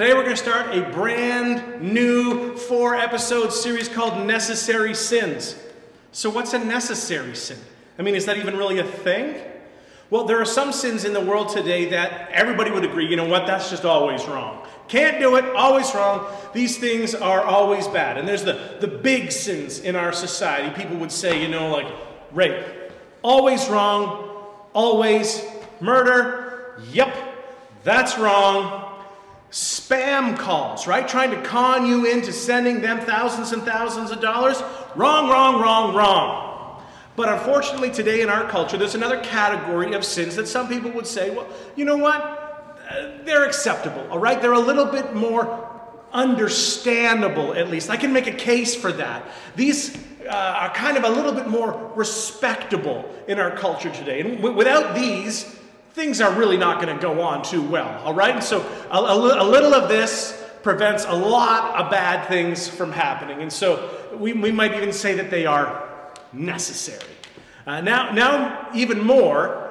Today we're going to start a brand new four episode series called Necessary Sins. So, what's a necessary sin? I mean, is that even really a thing? Well, there are some sins in the world today that everybody would agree, you know what, that's just always wrong. Can't do it, always wrong. These things are always bad. And there's the, the big sins in our society. People would say, you know, like rape, always wrong, always murder, yep, that's wrong. Spam calls, right? Trying to con you into sending them thousands and thousands of dollars. Wrong, wrong, wrong, wrong. But unfortunately, today in our culture, there's another category of sins that some people would say, well, you know what? Uh, they're acceptable, all right? They're a little bit more understandable, at least. I can make a case for that. These uh, are kind of a little bit more respectable in our culture today. And w- without these, things are really not going to go on too well, all right? And so a, a, a, little of this prevents a lot of bad things from happening. And so we, we might even say that they are necessary. Uh, now, now, even more,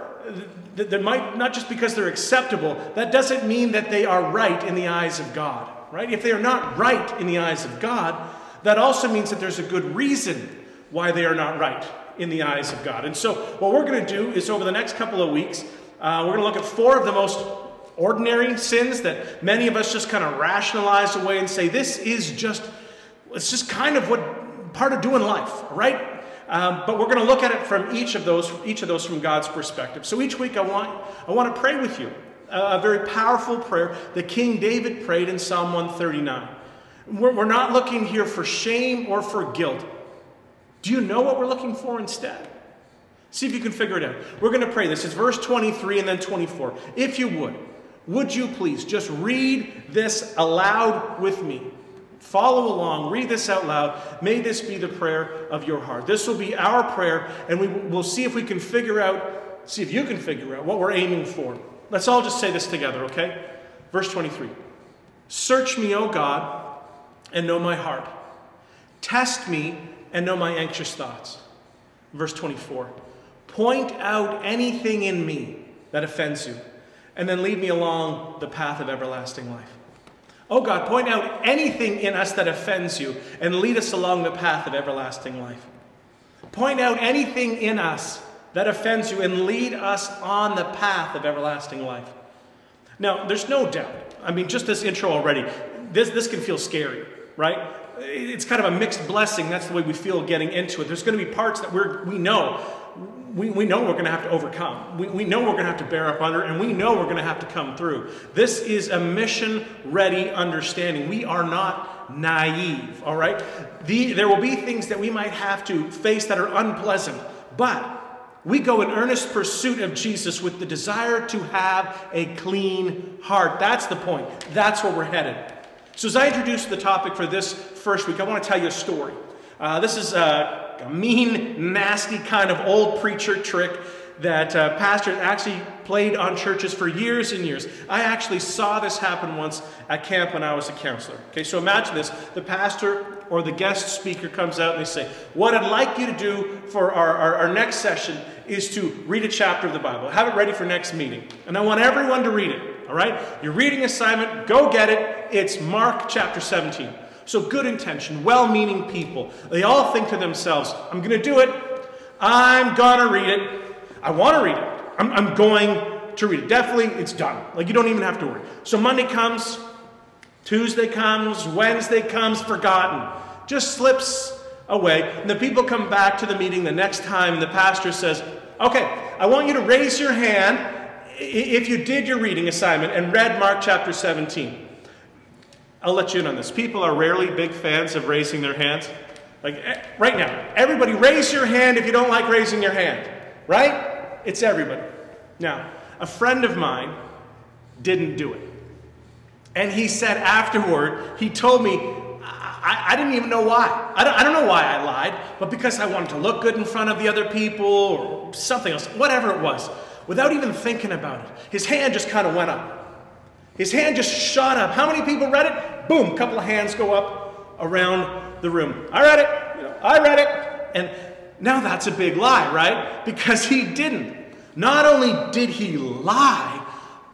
that might not just because they're acceptable, that doesn't mean that they are right in the eyes of God, right? If they are not right in the eyes of God, that also means that there's a good reason why they are not right in the eyes of God. And so, what we're going to do is over the next couple of weeks, uh, we're going to look at four of the most ordinary sins that many of us just kind of rationalize away and say, this is just, it's just kind of what part of doing life, right? Um, but we're going to look at it from each of those, each of those from God's perspective. So each week I want, I want to pray with you a, very powerful prayer that King David prayed in Psalm 139. We're, we're not looking here for shame or for guilt. Do you know what we're looking for instead? See if you can figure it out. We're going to pray this. It's verse 23 and then 24. If you would, would you please just read this aloud with me? Follow along, read this out loud. May this be the prayer of your heart. This will be our prayer, and we will see if we can figure out, see if you can figure out what we're aiming for. Let's all just say this together, okay? Verse 23 Search me, O God, and know my heart. Test me and know my anxious thoughts. Verse 24 Point out anything in me that offends you, and then lead me along the path of everlasting life. Oh God, point out anything in us that offends you, and lead us along the path of everlasting life. Point out anything in us that offends you, and lead us on the path of everlasting life. Now, there's no doubt. I mean, just this intro already, this, this can feel scary, right? It's kind of a mixed blessing. That's the way we feel getting into it. There's going to be parts that we're, we know we, we know we're going to have to overcome. We, we know we're going to have to bear up under, and we know we're going to have to come through. This is a mission ready understanding. We are not naive, all right? The, there will be things that we might have to face that are unpleasant, but we go in earnest pursuit of Jesus with the desire to have a clean heart. That's the point. That's where we're headed. So, as I introduce the topic for this first week, I want to tell you a story. Uh, this is. Uh, a mean, nasty kind of old preacher trick that uh, pastors actually played on churches for years and years. I actually saw this happen once at camp when I was a counselor. Okay, so imagine this the pastor or the guest speaker comes out and they say, What I'd like you to do for our, our, our next session is to read a chapter of the Bible. Have it ready for next meeting. And I want everyone to read it. All right? Your reading assignment, go get it. It's Mark chapter 17. So, good intention, well meaning people. They all think to themselves, I'm going to do it. I'm going to read it. I want to read it. I'm, I'm going to read it. Definitely, it's done. Like, you don't even have to worry. So, Monday comes, Tuesday comes, Wednesday comes, forgotten. Just slips away. And the people come back to the meeting the next time, and the pastor says, Okay, I want you to raise your hand if you did your reading assignment and read Mark chapter 17. I'll let you in on this. People are rarely big fans of raising their hands. Like eh, right now, everybody raise your hand if you don't like raising your hand. Right? It's everybody. Now, a friend of mine didn't do it. And he said afterward, he told me, I, I didn't even know why. I don't, I don't know why I lied, but because I wanted to look good in front of the other people or something else, whatever it was, without even thinking about it. His hand just kind of went up. His hand just shot up. How many people read it? Boom, a couple of hands go up around the room. I read it. I read it. And now that's a big lie, right? Because he didn't. Not only did he lie,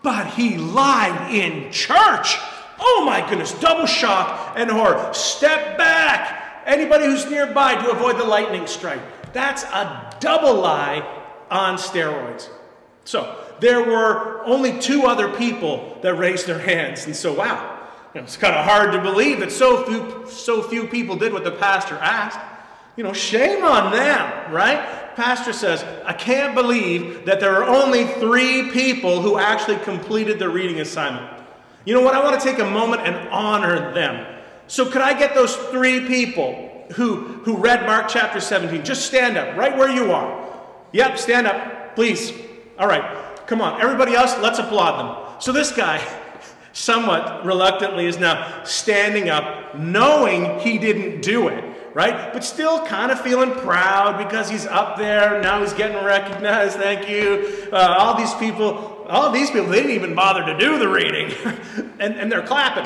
but he lied in church. Oh my goodness, double shock and horror. Step back. Anybody who's nearby to avoid the lightning strike. That's a double lie on steroids. So, there were only two other people that raised their hands. And so, wow, it's kind of hard to believe that so few, so few people did what the pastor asked. You know, shame on them, right? Pastor says, I can't believe that there are only three people who actually completed the reading assignment. You know what? I want to take a moment and honor them. So, could I get those three people who, who read Mark chapter 17? Just stand up right where you are. Yep, stand up, please. All right, come on. Everybody else, let's applaud them. So, this guy, somewhat reluctantly, is now standing up, knowing he didn't do it right? But still kind of feeling proud because he's up there. Now he's getting recognized. Thank you. Uh, all these people, all these people, they didn't even bother to do the reading. and, and they're clapping.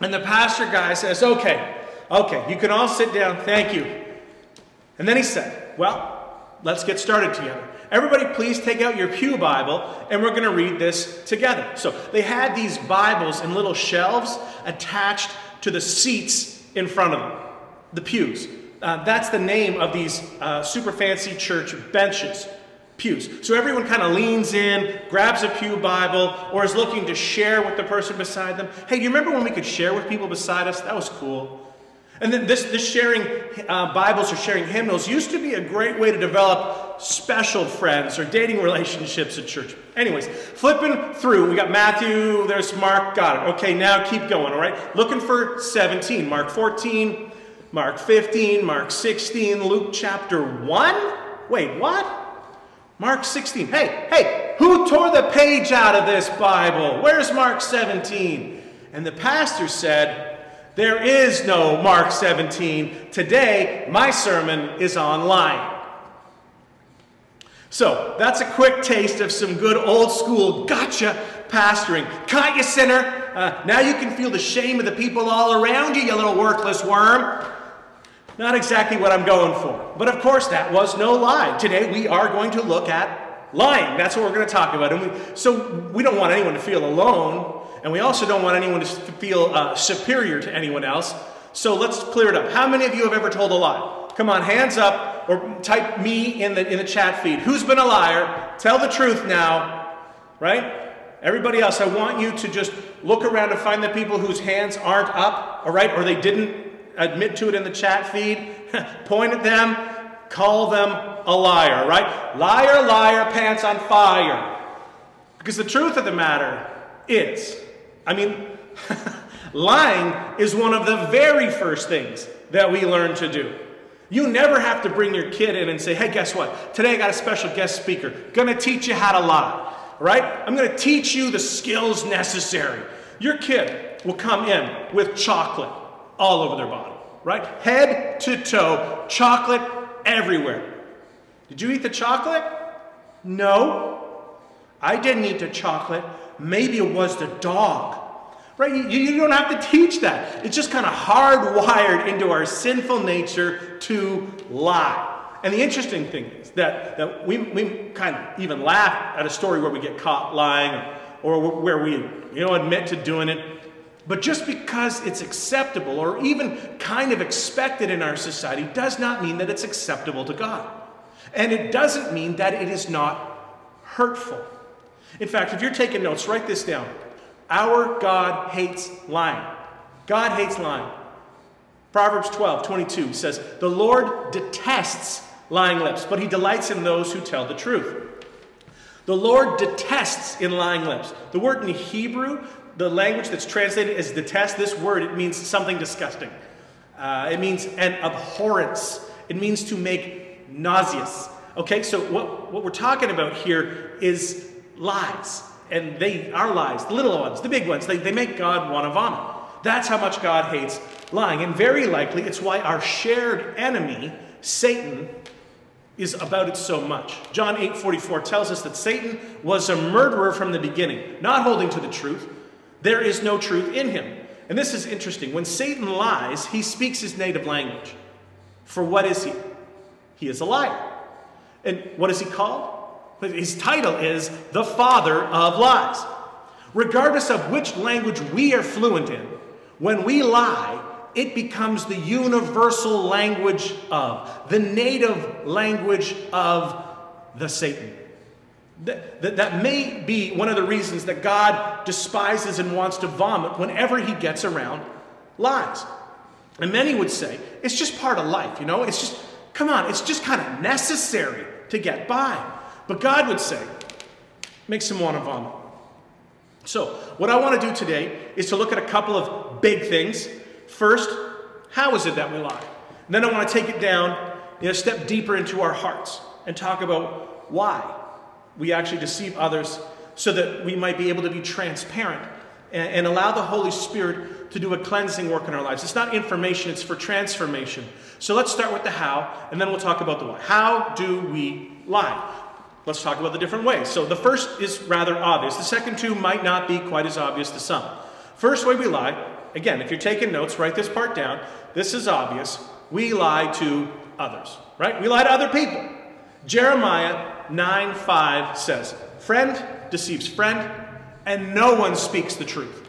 And the pastor guy says, okay, okay, you can all sit down. Thank you. And then he said, well, let's get started together. Everybody, please take out your Pew Bible and we're going to read this together. So they had these Bibles in little shelves attached to the seats in front of them the pews. Uh, that's the name of these uh, super fancy church benches, pews. So everyone kind of leans in, grabs a Pew Bible, or is looking to share with the person beside them. Hey, do you remember when we could share with people beside us? That was cool. And then this, this sharing uh, Bibles or sharing hymnals used to be a great way to develop special friends or dating relationships at church. Anyways, flipping through, we got Matthew, there's Mark, got it. Okay, now keep going, all right? Looking for 17, Mark 14, Mark 15, Mark 16, Luke chapter 1? Wait, what? Mark 16. Hey, hey, who tore the page out of this Bible? Where's Mark 17? And the pastor said, There is no Mark 17. Today, my sermon is online. So, that's a quick taste of some good old school gotcha pastoring. Caught you, sinner. Uh, now you can feel the shame of the people all around you, you little worthless worm. Not exactly what I'm going for. But of course, that was no lie. Today, we are going to look at lying. That's what we're going to talk about. And we, so we don't want anyone to feel alone, and we also don't want anyone to feel uh, superior to anyone else. So let's clear it up. How many of you have ever told a lie? Come on, hands up, or type me in the, in the chat feed. Who's been a liar? Tell the truth now, right? Everybody else, I want you to just look around and find the people whose hands aren't up, all right, or they didn't admit to it in the chat feed, point at them, call them a liar, right? Liar, liar, pants on fire. Because the truth of the matter is, I mean, lying is one of the very first things that we learn to do. You never have to bring your kid in and say, hey, guess what? Today I got a special guest speaker. Gonna teach you how to lie, right? I'm gonna teach you the skills necessary. Your kid will come in with chocolate all over their body, right? Head to toe, chocolate everywhere. Did you eat the chocolate? No. I didn't eat the chocolate. Maybe it was the dog. Right? You, you don't have to teach that. It's just kind of hardwired into our sinful nature to lie. And the interesting thing is that, that we, we kind of even laugh at a story where we get caught lying or, or where we you know, admit to doing it. But just because it's acceptable or even kind of expected in our society does not mean that it's acceptable to God. And it doesn't mean that it is not hurtful. In fact, if you're taking notes, write this down. Our God hates lying. God hates lying. Proverbs 12, 22 says, The Lord detests lying lips, but he delights in those who tell the truth. The Lord detests in lying lips. The word in Hebrew the language that's translated as detest, this word, it means something disgusting. Uh, it means an abhorrence. It means to make nauseous. Okay, so what, what we're talking about here is lies. And they are lies, the little ones, the big ones. They, they make God want to vomit. That's how much God hates lying. And very likely, it's why our shared enemy, Satan, is about it so much. John 8 44 tells us that Satan was a murderer from the beginning, not holding to the truth, there is no truth in him. And this is interesting. When Satan lies, he speaks his native language. For what is he? He is a liar. And what is he called? His title is the father of lies. Regardless of which language we are fluent in, when we lie, it becomes the universal language of, the native language of the Satan. That, that, that, may be one of the reasons that God despises and wants to vomit whenever he gets around lies. And many would say, it's just part of life, you know? It's just, come on, it's just kind of necessary to get by. But God would say, makes him want to vomit. So, what I want to do today is to look at a couple of big things. First, how is it that we lie? And then I want to take it down, you know, step deeper into our hearts and talk about why we actually deceive others so that we might be able to be transparent and, and allow the Holy Spirit to do a cleansing work in our lives. It's not information, it's for transformation. So let's start with the how, and then we'll talk about the why. How do we lie? Let's talk about the different ways. So the first is rather obvious. The second two might not be quite as obvious to some. First way we lie, again, if you're taking notes, write this part down. This is obvious. We lie to others, right? We lie to other people. Jeremiah 9 5 says, Friend deceives friend, and no one speaks the truth.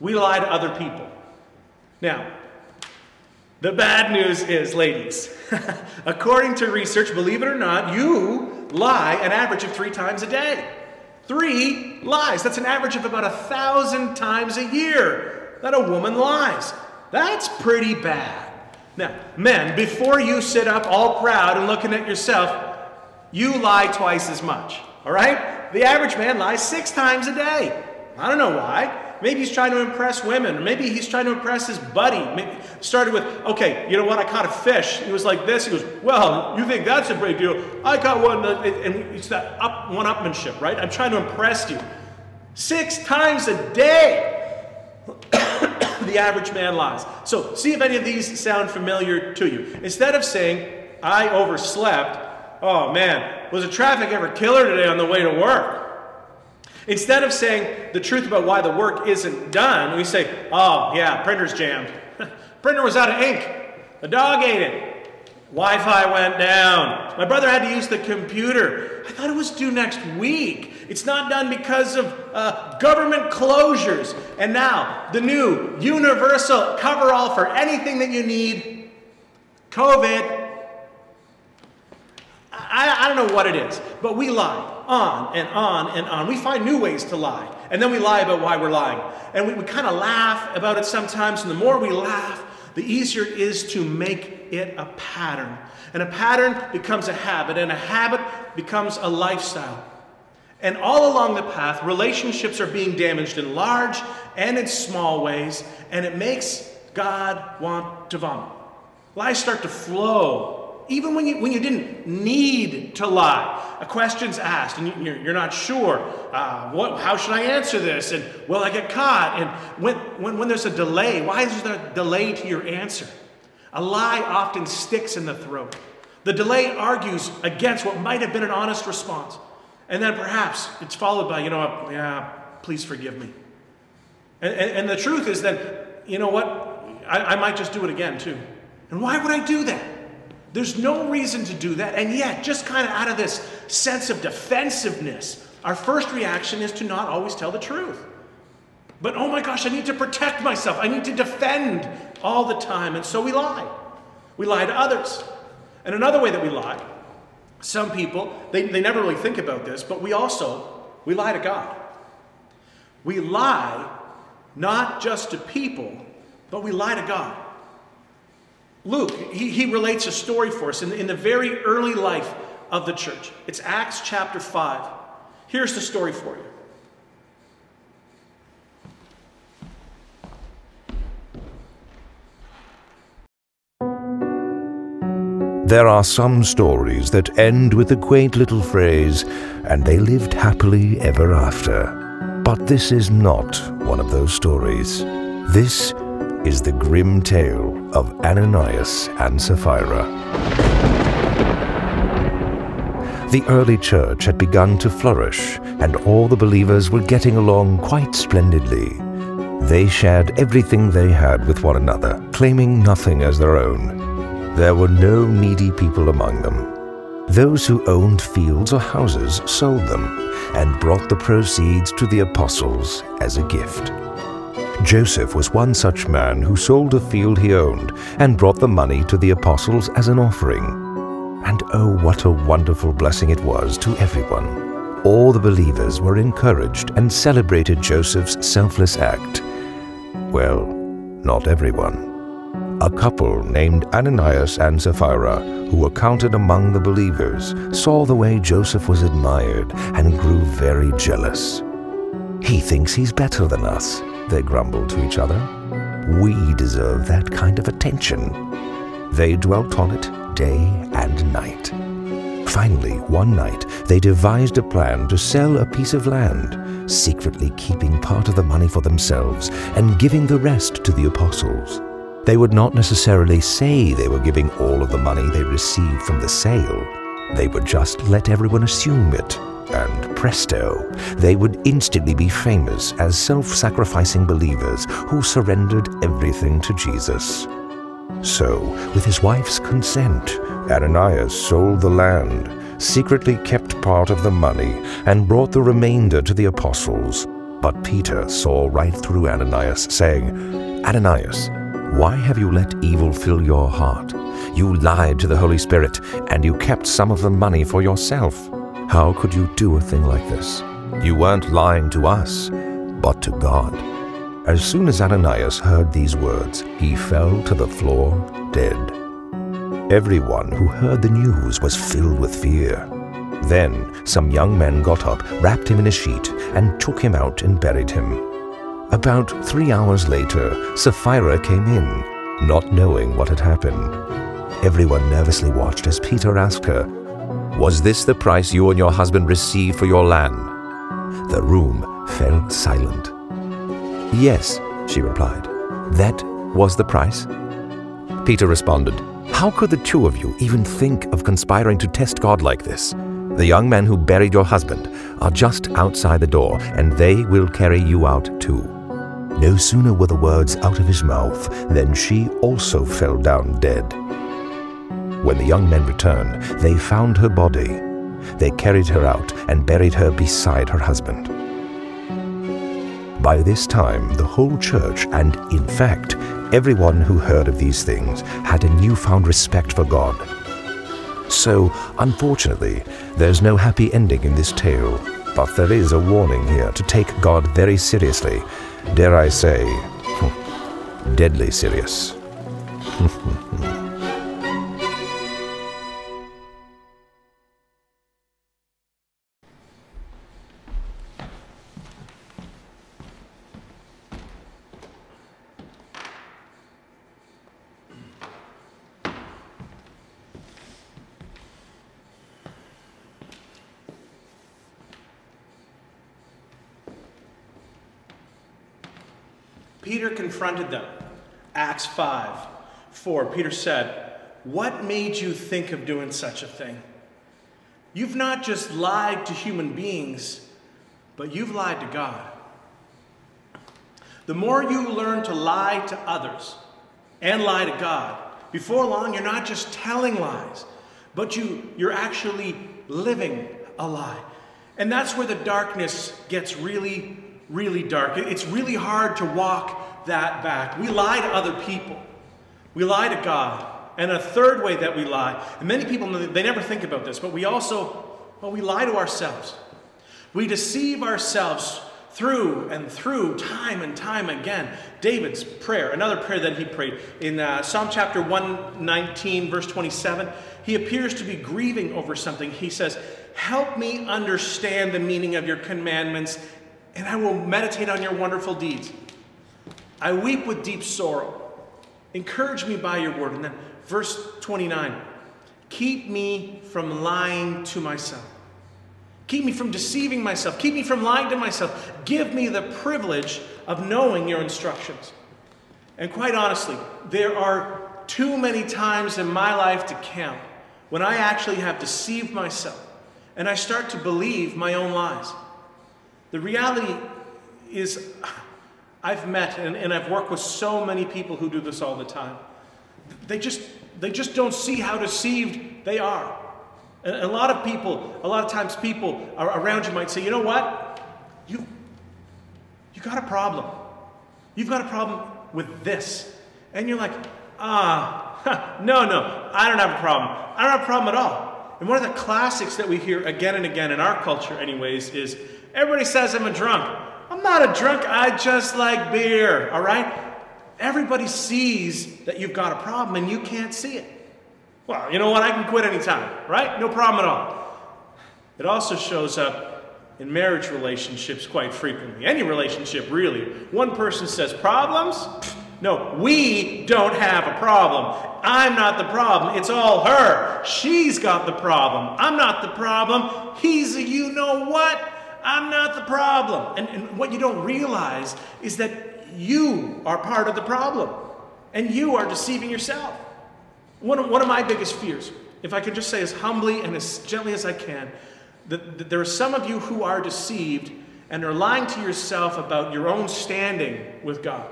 We lie to other people. Now, the bad news is, ladies, according to research, believe it or not, you lie an average of three times a day. Three lies. That's an average of about a thousand times a year that a woman lies. That's pretty bad. Now, men, before you sit up all proud and looking at yourself, you lie twice as much. All right? The average man lies six times a day. I don't know why. Maybe he's trying to impress women, or maybe he's trying to impress his buddy. Maybe started with, okay, you know what? I caught a fish. He was like this. He goes, well, you think that's a big deal? I caught one, and it's that up one-upmanship, right? I'm trying to impress you. Six times a day, the average man lies. So see if any of these sound familiar to you. Instead of saying, I overslept, oh man, was the traffic ever killer today on the way to work? Instead of saying the truth about why the work isn't done, we say, oh, yeah, printer's jammed. Printer was out of ink. The dog ate it. Wi Fi went down. My brother had to use the computer. I thought it was due next week. It's not done because of uh, government closures. And now, the new universal cover all for anything that you need COVID. I, I don't know what it is, but we lie on and on and on. We find new ways to lie. And then we lie about why we're lying. And we, we kind of laugh about it sometimes. And the more we laugh, the easier it is to make it a pattern. And a pattern becomes a habit, and a habit becomes a lifestyle. And all along the path, relationships are being damaged in large and in small ways, and it makes God want to vomit. Lies start to flow even when you, when you didn't need to lie. A question's asked and you're, you're not sure. Uh, what, how should I answer this? And will I get caught? And when, when, when there's a delay, why is there a delay to your answer? A lie often sticks in the throat. The delay argues against what might have been an honest response. And then perhaps it's followed by, you know what, yeah, please forgive me. And, and, and the truth is that, you know what, I, I might just do it again too. And why would I do that? There's no reason to do that. And yet, just kind of out of this sense of defensiveness, our first reaction is to not always tell the truth. But oh my gosh, I need to protect myself. I need to defend all the time. And so we lie. We lie to others. And another way that we lie, some people, they, they never really think about this, but we also, we lie to God. We lie not just to people, but we lie to God. Luke, he, he relates a story for us in, in the very early life of the church. It's Acts chapter 5. Here's the story for you. There are some stories that end with a quaint little phrase, and they lived happily ever after. But this is not one of those stories. This is the grim tale of Ananias and Sapphira. The early church had begun to flourish, and all the believers were getting along quite splendidly. They shared everything they had with one another, claiming nothing as their own. There were no needy people among them. Those who owned fields or houses sold them and brought the proceeds to the apostles as a gift. Joseph was one such man who sold a field he owned and brought the money to the apostles as an offering. And oh, what a wonderful blessing it was to everyone. All the believers were encouraged and celebrated Joseph's selfless act. Well, not everyone. A couple named Ananias and Sapphira, who were counted among the believers, saw the way Joseph was admired and grew very jealous. He thinks he's better than us, they grumbled to each other. We deserve that kind of attention. They dwelt on it day and night. Finally, one night, they devised a plan to sell a piece of land, secretly keeping part of the money for themselves and giving the rest to the apostles. They would not necessarily say they were giving all of the money they received from the sale. They would just let everyone assume it, and presto, they would instantly be famous as self sacrificing believers who surrendered everything to Jesus. So, with his wife's consent, Ananias sold the land, secretly kept part of the money, and brought the remainder to the apostles. But Peter saw right through Ananias, saying, Ananias, why have you let evil fill your heart? You lied to the Holy Spirit, and you kept some of the money for yourself. How could you do a thing like this? You weren't lying to us, but to God. As soon as Ananias heard these words, he fell to the floor dead. Everyone who heard the news was filled with fear. Then some young men got up, wrapped him in a sheet, and took him out and buried him. About three hours later, Sapphira came in, not knowing what had happened. Everyone nervously watched as Peter asked her, Was this the price you and your husband received for your land? The room fell silent. Yes, she replied. That was the price? Peter responded, How could the two of you even think of conspiring to test God like this? The young men who buried your husband are just outside the door, and they will carry you out too. No sooner were the words out of his mouth than she also fell down dead. When the young men returned, they found her body. They carried her out and buried her beside her husband. By this time, the whole church, and in fact, everyone who heard of these things, had a newfound respect for God. So, unfortunately, there's no happy ending in this tale, but there is a warning here to take God very seriously dare I say, deadly serious. Peter confronted them. Acts 5 4. Peter said, What made you think of doing such a thing? You've not just lied to human beings, but you've lied to God. The more you learn to lie to others and lie to God, before long you're not just telling lies, but you, you're actually living a lie. And that's where the darkness gets really really dark. It's really hard to walk that back. We lie to other people, we lie to God. And a third way that we lie, and many people, they never think about this, but we also, well, we lie to ourselves. We deceive ourselves through and through, time and time again. David's prayer, another prayer that he prayed in uh, Psalm chapter 119, verse 27, he appears to be grieving over something. He says, Help me understand the meaning of your commandments and I will meditate on your wonderful deeds. I weep with deep sorrow. Encourage me by your word. And then verse 29 Keep me from lying to myself. Keep me from deceiving myself. Keep me from lying to myself. Give me the privilege of knowing your instructions. And quite honestly, there are too many times in my life to count when I actually have deceived myself and I start to believe my own lies. The reality is, I've met and, and I've worked with so many people who do this all the time. They just, they just don't see how deceived they are. And a lot of people, a lot of times people around you might say, you know what? You, you got a problem. You've got a problem with this. And you're like, ah, no, no, I don't have a problem. I don't have a problem at all. And one of the classics that we hear again and again in our culture, anyways, is everybody says I'm a drunk. I'm not a drunk, I just like beer, all right? Everybody sees that you've got a problem and you can't see it. Well, you know what? I can quit anytime, right? No problem at all. It also shows up in marriage relationships quite frequently. Any relationship, really. One person says, Problems? No, we don't have a problem. I'm not the problem. It's all her. She's got the problem. I'm not the problem. He's a you know what? I'm not the problem. And, and what you don't realize is that you are part of the problem. And you are deceiving yourself. One of, one of my biggest fears, if I can just say as humbly and as gently as I can, that, that there are some of you who are deceived and are lying to yourself about your own standing with God.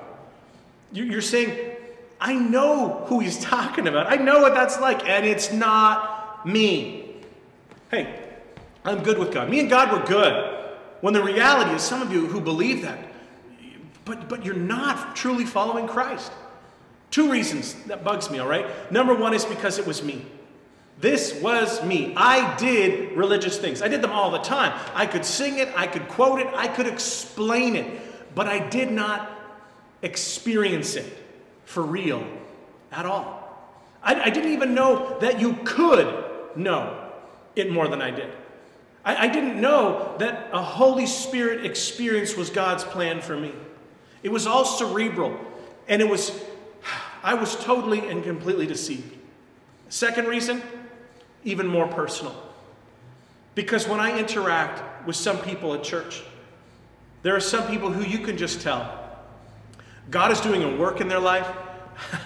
You're saying, I know who he's talking about. I know what that's like, and it's not me. Hey, I'm good with God. Me and God were good. When the reality is, some of you who believe that, but, but you're not truly following Christ. Two reasons that bugs me, all right? Number one is because it was me. This was me. I did religious things. I did them all the time. I could sing it, I could quote it, I could explain it, but I did not experience it for real at all. I, I didn't even know that you could know it more than I did. I, I didn't know that a Holy Spirit experience was God's plan for me. It was all cerebral, and it was I was totally and completely deceived. Second reason, even more personal. Because when I interact with some people at church, there are some people who you can just tell God is doing a work in their life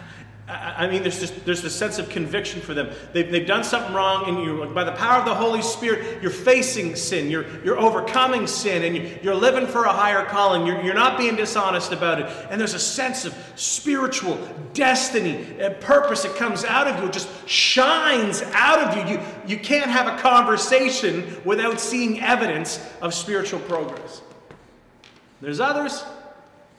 I mean, there's just there's a sense of conviction for them. They've, they've done something wrong, and you, by the power of the Holy Spirit, you're facing sin. You're, you're overcoming sin, and you, you're living for a higher calling. You're, you're not being dishonest about it. And there's a sense of spiritual destiny and purpose that comes out of you. It just shines out of you. You, you can't have a conversation without seeing evidence of spiritual progress. There's others.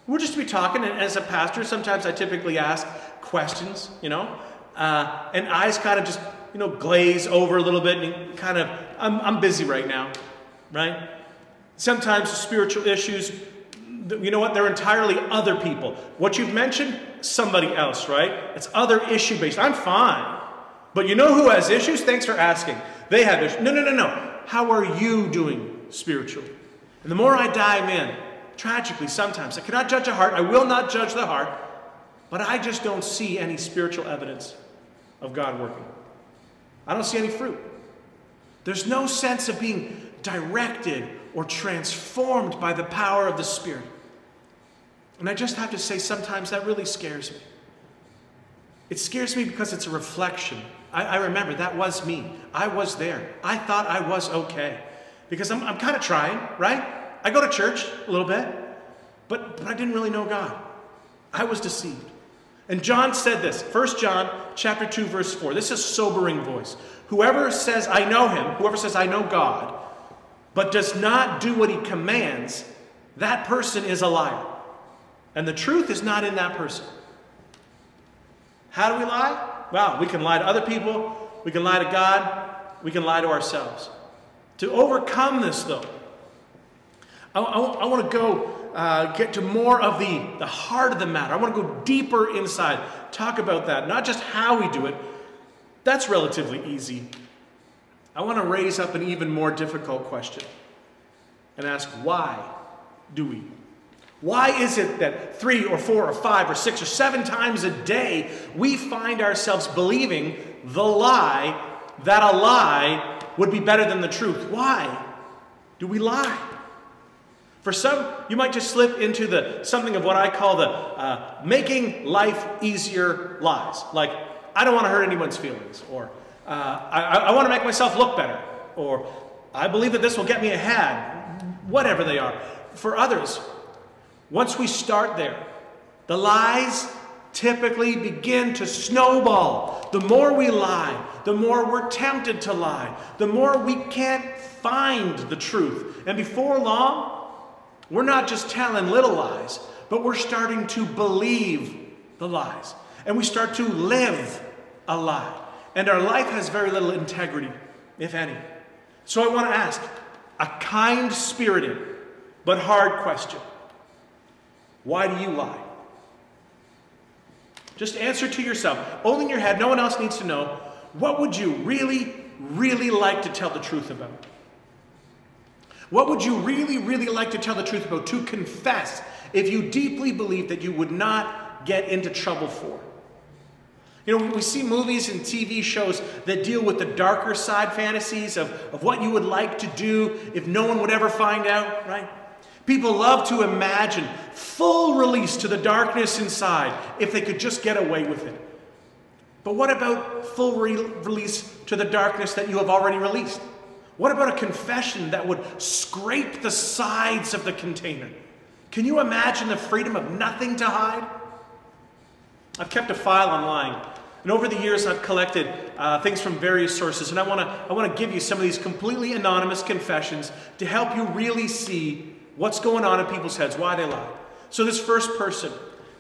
We're just to be talking, and as a pastor, sometimes I typically ask, questions, you know, uh, and eyes kind of just, you know, glaze over a little bit and kind of, I'm, I'm busy right now, right? Sometimes spiritual issues, you know what, they're entirely other people. What you've mentioned, somebody else, right? It's other issue based. I'm fine. But you know who has issues? Thanks for asking. They have issues. No, no, no, no. How are you doing spiritually? And the more I dive in, tragically sometimes, I cannot judge a heart. I will not judge the heart. But I just don't see any spiritual evidence of God working. I don't see any fruit. There's no sense of being directed or transformed by the power of the Spirit. And I just have to say, sometimes that really scares me. It scares me because it's a reflection. I, I remember that was me. I was there. I thought I was okay. Because I'm, I'm kind of trying, right? I go to church a little bit, but, but I didn't really know God. I was deceived. And John said this, 1 John chapter 2 verse 4. This is sobering voice. Whoever says I know him, whoever says I know God, but does not do what he commands, that person is a liar. And the truth is not in that person. How do we lie? Well, we can lie to other people, we can lie to God, we can lie to ourselves. To overcome this, though, I, I, I want to go uh, get to more of the, the heart of the matter. I want to go deeper inside, talk about that, not just how we do it. That's relatively easy. I want to raise up an even more difficult question and ask why do we? Why is it that three or four or five or six or seven times a day we find ourselves believing the lie that a lie would be better than the truth? Why do we lie? For some, you might just slip into the something of what I call the uh, making life easier lies. Like, I don't want to hurt anyone's feelings, or uh, I, I want to make myself look better, or I believe that this will get me ahead, whatever they are. For others, once we start there, the lies typically begin to snowball. The more we lie, the more we're tempted to lie, the more we can't find the truth. And before long, we're not just telling little lies, but we're starting to believe the lies. And we start to live a lie. And our life has very little integrity, if any. So I want to ask a kind spirited but hard question Why do you lie? Just answer to yourself, only in your head, no one else needs to know. What would you really, really like to tell the truth about? What would you really, really like to tell the truth about? To confess if you deeply believe that you would not get into trouble for? You know, we see movies and TV shows that deal with the darker side fantasies of, of what you would like to do if no one would ever find out, right? People love to imagine full release to the darkness inside if they could just get away with it. But what about full re- release to the darkness that you have already released? What about a confession that would scrape the sides of the container? Can you imagine the freedom of nothing to hide? I've kept a file online, and over the years I've collected uh, things from various sources, and I want to I want to give you some of these completely anonymous confessions to help you really see what's going on in people's heads, why they lie. So this first person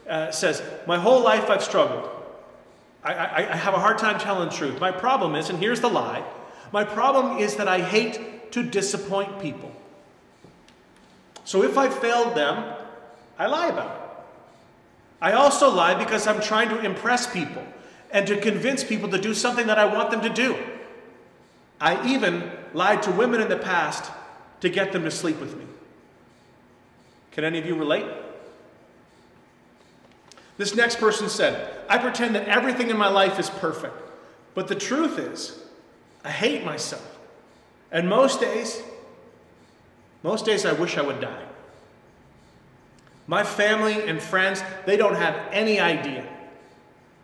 uh, says, "My whole life I've struggled. I, I, I have a hard time telling the truth. My problem is, and here's the lie: my problem is that I hate to disappoint people. So if I failed them, I lie about it." I also lie because I'm trying to impress people and to convince people to do something that I want them to do. I even lied to women in the past to get them to sleep with me. Can any of you relate? This next person said, I pretend that everything in my life is perfect, but the truth is, I hate myself. And most days, most days I wish I would die. My family and friends, they don't have any idea.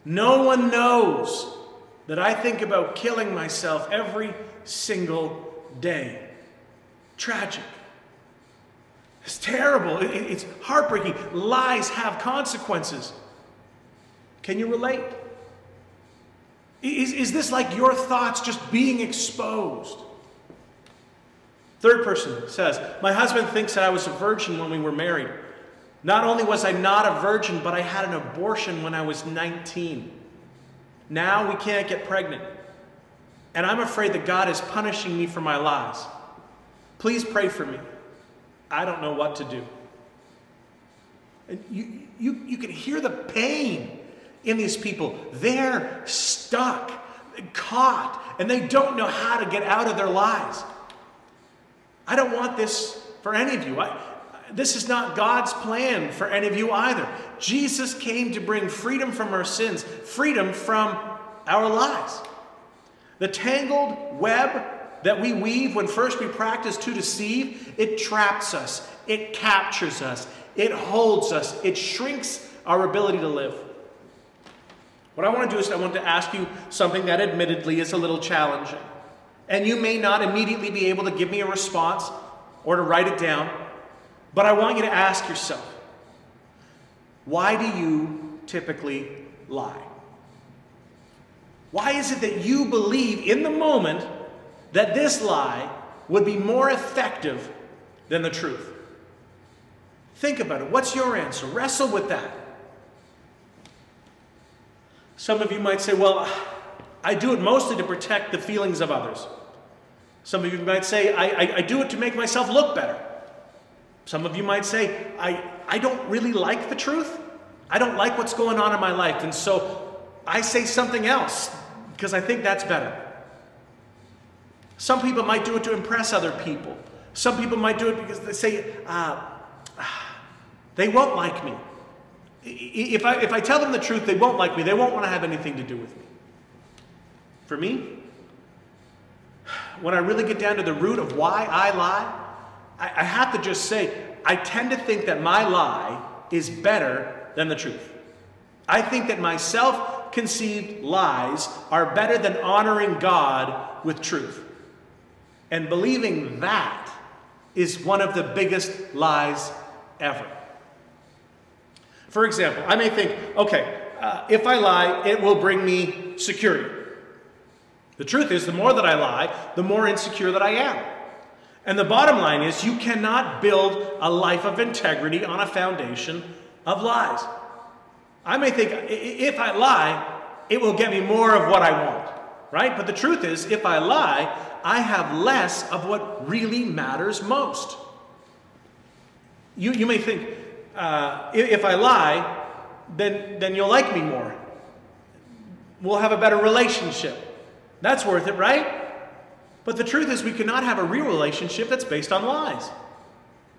No one knows that I think about killing myself every single day. Tragic. It's terrible. It's heartbreaking. Lies have consequences. Can you relate? Is, is this like your thoughts just being exposed? Third person says, My husband thinks that I was a virgin when we were married. Not only was I not a virgin, but I had an abortion when I was 19. Now we can't get pregnant. And I'm afraid that God is punishing me for my lies. Please pray for me. I don't know what to do. And you, you, you can hear the pain in these people. They're stuck, caught, and they don't know how to get out of their lives. I don't want this for any of you. I, this is not God's plan for any of you either. Jesus came to bring freedom from our sins, freedom from our lies. The tangled web that we weave when first we practice to deceive, it traps us, it captures us, it holds us, it shrinks our ability to live. What I want to do is I want to ask you something that admittedly is a little challenging. And you may not immediately be able to give me a response or to write it down. But I want you to ask yourself why do you typically lie? Why is it that you believe in the moment that this lie would be more effective than the truth? Think about it. What's your answer? Wrestle with that. Some of you might say, well, I do it mostly to protect the feelings of others. Some of you might say, I, I, I do it to make myself look better. Some of you might say, I, I don't really like the truth. I don't like what's going on in my life. And so I say something else because I think that's better. Some people might do it to impress other people. Some people might do it because they say, uh, they won't like me. If I, if I tell them the truth, they won't like me. They won't want to have anything to do with me. For me, when I really get down to the root of why I lie, I, I have to just say, I tend to think that my lie is better than the truth. I think that my self conceived lies are better than honoring God with truth. And believing that is one of the biggest lies ever. For example, I may think, okay, uh, if I lie, it will bring me security. The truth is, the more that I lie, the more insecure that I am. And the bottom line is, you cannot build a life of integrity on a foundation of lies. I may think if I lie, it will get me more of what I want, right? But the truth is, if I lie, I have less of what really matters most. You, you may think, uh, if I lie, then, then you'll like me more. We'll have a better relationship. That's worth it, right? But the truth is, we cannot have a real relationship that's based on lies.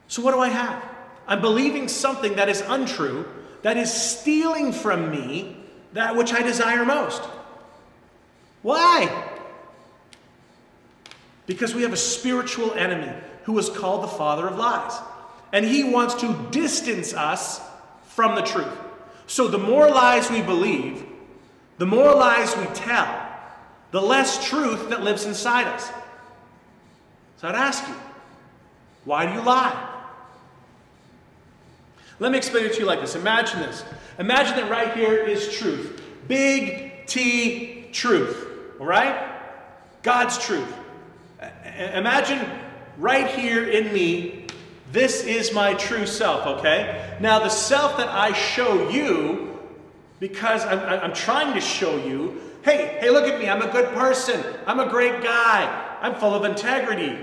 So, what do I have? I'm believing something that is untrue, that is stealing from me that which I desire most. Why? Because we have a spiritual enemy who is called the father of lies. And he wants to distance us from the truth. So the more lies we believe, the more lies we tell, the less truth that lives inside us. So I'd ask you, why do you lie? Let me explain it to you like this. Imagine this. Imagine that right here is truth. Big T truth. All right? God's truth. Imagine right here in me, this is my true self, okay? Now, the self that I show you, because I'm, I'm trying to show you, hey, hey, look at me, I'm a good person, I'm a great guy, I'm full of integrity.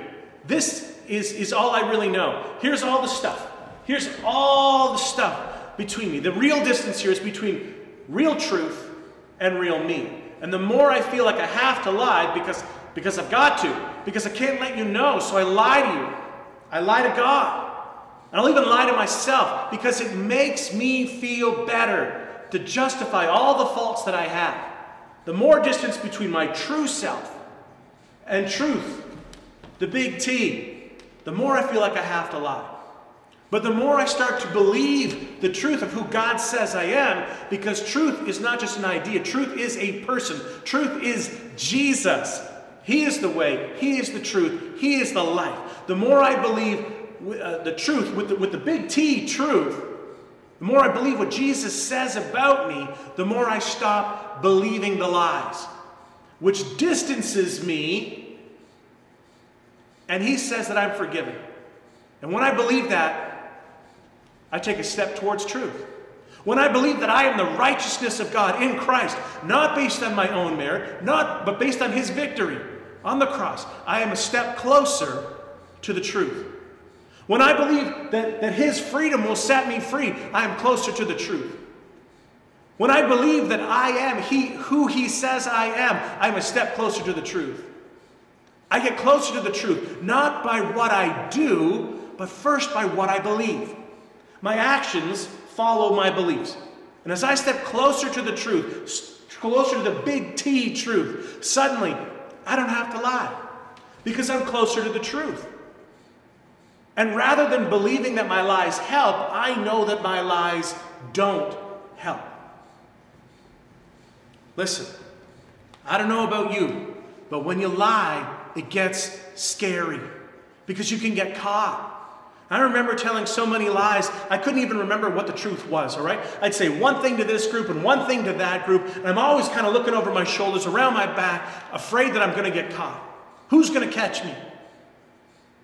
This is, is all I really know. Here's all the stuff. Here's all the stuff between me. The real distance here is between real truth and real me. And the more I feel like I have to lie because, because I've got to, because I can't let you know, so I lie to you. I lie to God. And I'll even lie to myself because it makes me feel better to justify all the faults that I have. The more distance between my true self and truth, the big T, the more I feel like I have to lie. But the more I start to believe the truth of who God says I am, because truth is not just an idea, truth is a person, truth is Jesus. He is the way, He is the truth, He is the life. The more I believe uh, the truth, with the, with the big T truth, the more I believe what Jesus says about me, the more I stop believing the lies, which distances me. And He says that I'm forgiven. And when I believe that, I take a step towards truth. When I believe that I am the righteousness of God in Christ, not based on my own merit, not but based on his victory on the cross, I am a step closer to the truth. When I believe that, that his freedom will set me free, I am closer to the truth. When I believe that I am he, who he says I am, I'm a step closer to the truth. I get closer to the truth, not by what I do, but first by what I believe. My actions follow my beliefs. And as I step closer to the truth, closer to the big T truth, suddenly I don't have to lie because I'm closer to the truth. And rather than believing that my lies help, I know that my lies don't help. Listen, I don't know about you, but when you lie, it gets scary because you can get caught. I remember telling so many lies, I couldn't even remember what the truth was, all right? I'd say one thing to this group and one thing to that group, and I'm always kind of looking over my shoulders, around my back, afraid that I'm going to get caught. Who's going to catch me?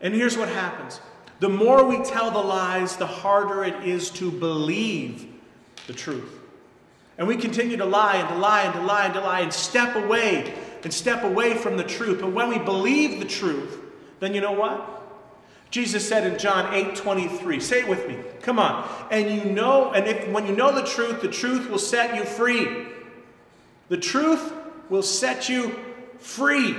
And here's what happens the more we tell the lies, the harder it is to believe the truth. And we continue to lie and to lie and to lie and to lie and step away and step away from the truth. But when we believe the truth, then you know what? Jesus said in John 8 23, say it with me, come on. And you know, and if when you know the truth, the truth will set you free. The truth will set you free.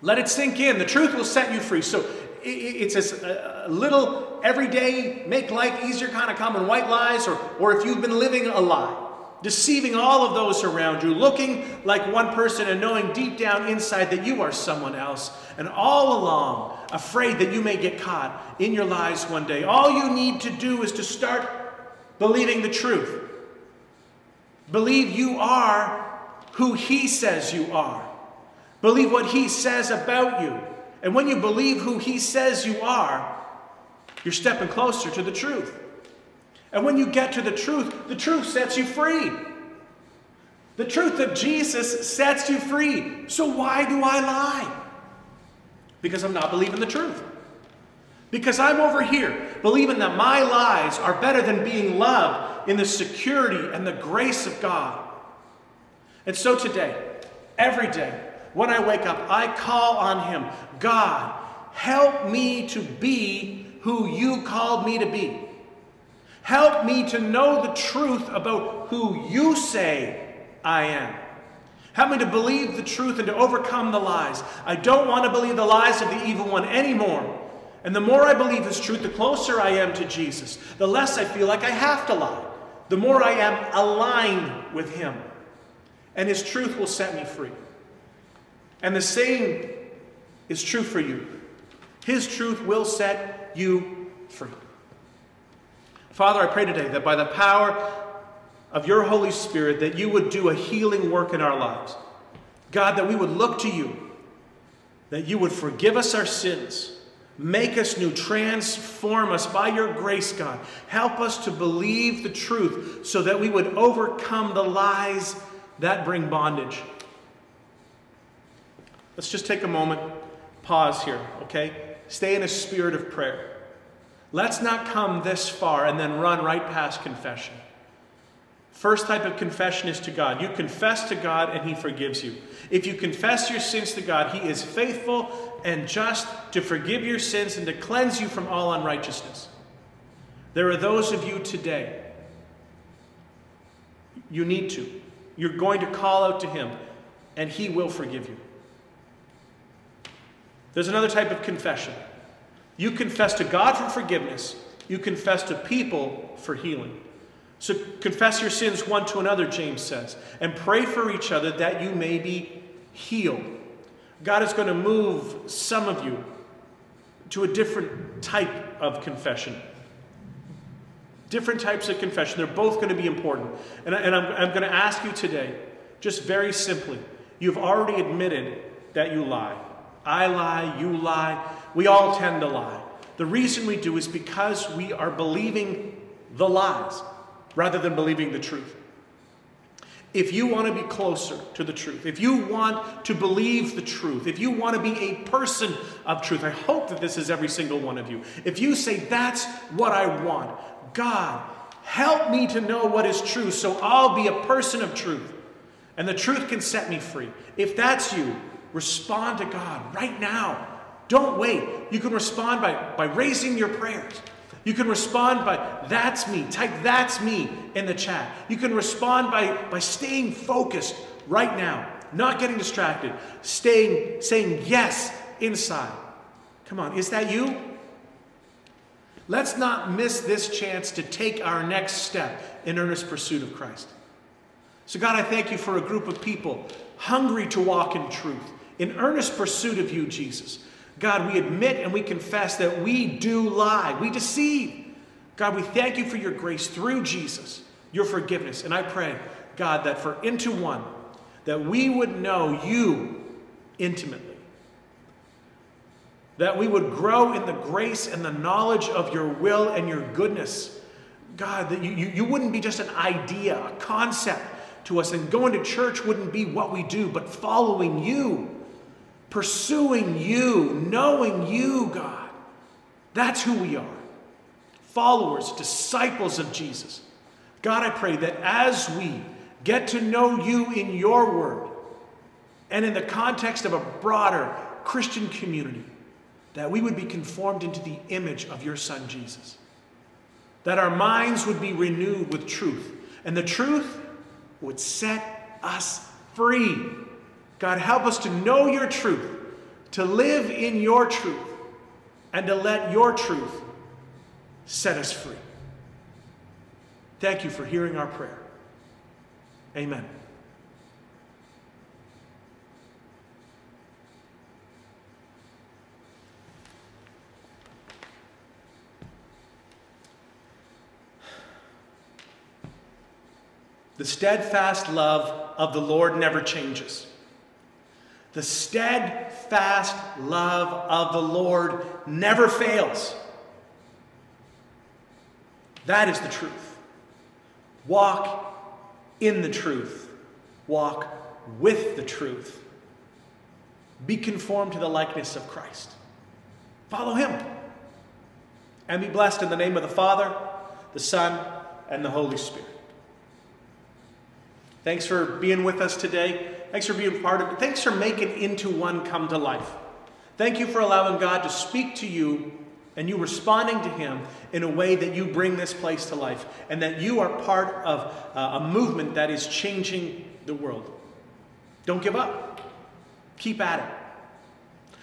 Let it sink in. The truth will set you free. So it's uh, a little everyday, make life easier kind of common white lies, or, or if you've been living a lie deceiving all of those around you, looking like one person and knowing deep down inside that you are someone else, and all along afraid that you may get caught in your lies one day. All you need to do is to start believing the truth. Believe you are who He says you are. Believe what He says about you. And when you believe who He says you are, you're stepping closer to the truth. And when you get to the truth, the truth sets you free. The truth of Jesus sets you free. So why do I lie? Because I'm not believing the truth. Because I'm over here believing that my lies are better than being loved in the security and the grace of God. And so today, every day, when I wake up, I call on Him God, help me to be who you called me to be. Help me to know the truth about who you say I am. Help me to believe the truth and to overcome the lies. I don't want to believe the lies of the evil one anymore. And the more I believe his truth, the closer I am to Jesus. The less I feel like I have to lie. The more I am aligned with him. And his truth will set me free. And the same is true for you. His truth will set you free. Father, I pray today that by the power of your Holy Spirit that you would do a healing work in our lives. God, that we would look to you, that you would forgive us our sins, make us new, transform us by your grace, God. Help us to believe the truth so that we would overcome the lies that bring bondage. Let's just take a moment, pause here, okay? Stay in a spirit of prayer. Let's not come this far and then run right past confession. First type of confession is to God. You confess to God and He forgives you. If you confess your sins to God, He is faithful and just to forgive your sins and to cleanse you from all unrighteousness. There are those of you today, you need to. You're going to call out to Him and He will forgive you. There's another type of confession. You confess to God for forgiveness, you confess to people for healing. So confess your sins one to another, James says, and pray for each other that you may be healed. God is going to move some of you to a different type of confession. Different types of confession. They're both going to be important. And, I, and I'm, I'm going to ask you today, just very simply, you've already admitted that you lie. I lie, you lie, we all tend to lie. The reason we do is because we are believing the lies rather than believing the truth. If you want to be closer to the truth, if you want to believe the truth, if you want to be a person of truth, I hope that this is every single one of you. If you say, That's what I want, God, help me to know what is true so I'll be a person of truth and the truth can set me free. If that's you, respond to God right now. Don't wait. You can respond by, by raising your prayers. You can respond by, that's me. Type, that's me in the chat. You can respond by, by staying focused right now, not getting distracted, staying, saying yes inside. Come on, is that you? Let's not miss this chance to take our next step in earnest pursuit of Christ. So, God, I thank you for a group of people hungry to walk in truth, in earnest pursuit of you, Jesus. God, we admit and we confess that we do lie, we deceive. God, we thank you for your grace through Jesus, your forgiveness. And I pray, God, that for Into One, that we would know you intimately. That we would grow in the grace and the knowledge of your will and your goodness. God, that you, you, you wouldn't be just an idea, a concept to us, and going to church wouldn't be what we do, but following you pursuing you, knowing you, God. That's who we are. Followers, disciples of Jesus. God, I pray that as we get to know you in your word and in the context of a broader Christian community, that we would be conformed into the image of your Son, Jesus. That our minds would be renewed with truth, and the truth would set us free. God, help us to know your truth, to live in your truth, and to let your truth set us free. Thank you for hearing our prayer. Amen. The steadfast love of the Lord never changes. The steadfast love of the Lord never fails. That is the truth. Walk in the truth. walk with the truth. Be conformed to the likeness of Christ. Follow him. And be blessed in the name of the Father, the Son, and the Holy Spirit. Thanks for being with us today. Thanks for being part of it. Thanks for making Into One come to life. Thank you for allowing God to speak to you and you responding to Him in a way that you bring this place to life and that you are part of uh, a movement that is changing the world. Don't give up. Keep at it.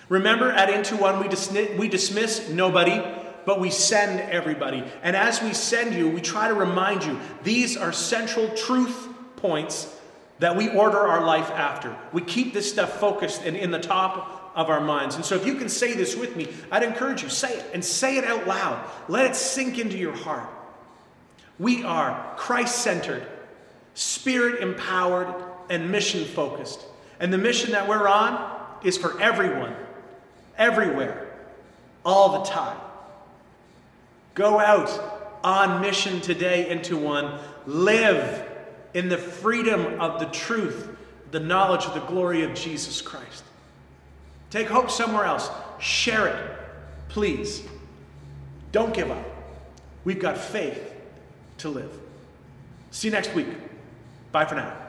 Remember, at Into One, we, dismiss, we dismiss nobody, but we send everybody. And as we send you, we try to remind you these are central truth points that we order our life after. We keep this stuff focused and in the top of our minds. And so, if you can say this with me, I'd encourage you say it and say it out loud. Let it sink into your heart. We are Christ centered, spirit empowered, and mission focused. And the mission that we're on is for everyone, everywhere, all the time. Go out on mission today into one. Live in the freedom of the truth, the knowledge of the glory of Jesus Christ. Take hope somewhere else. Share it, please. Don't give up. We've got faith to live. See you next week. Bye for now.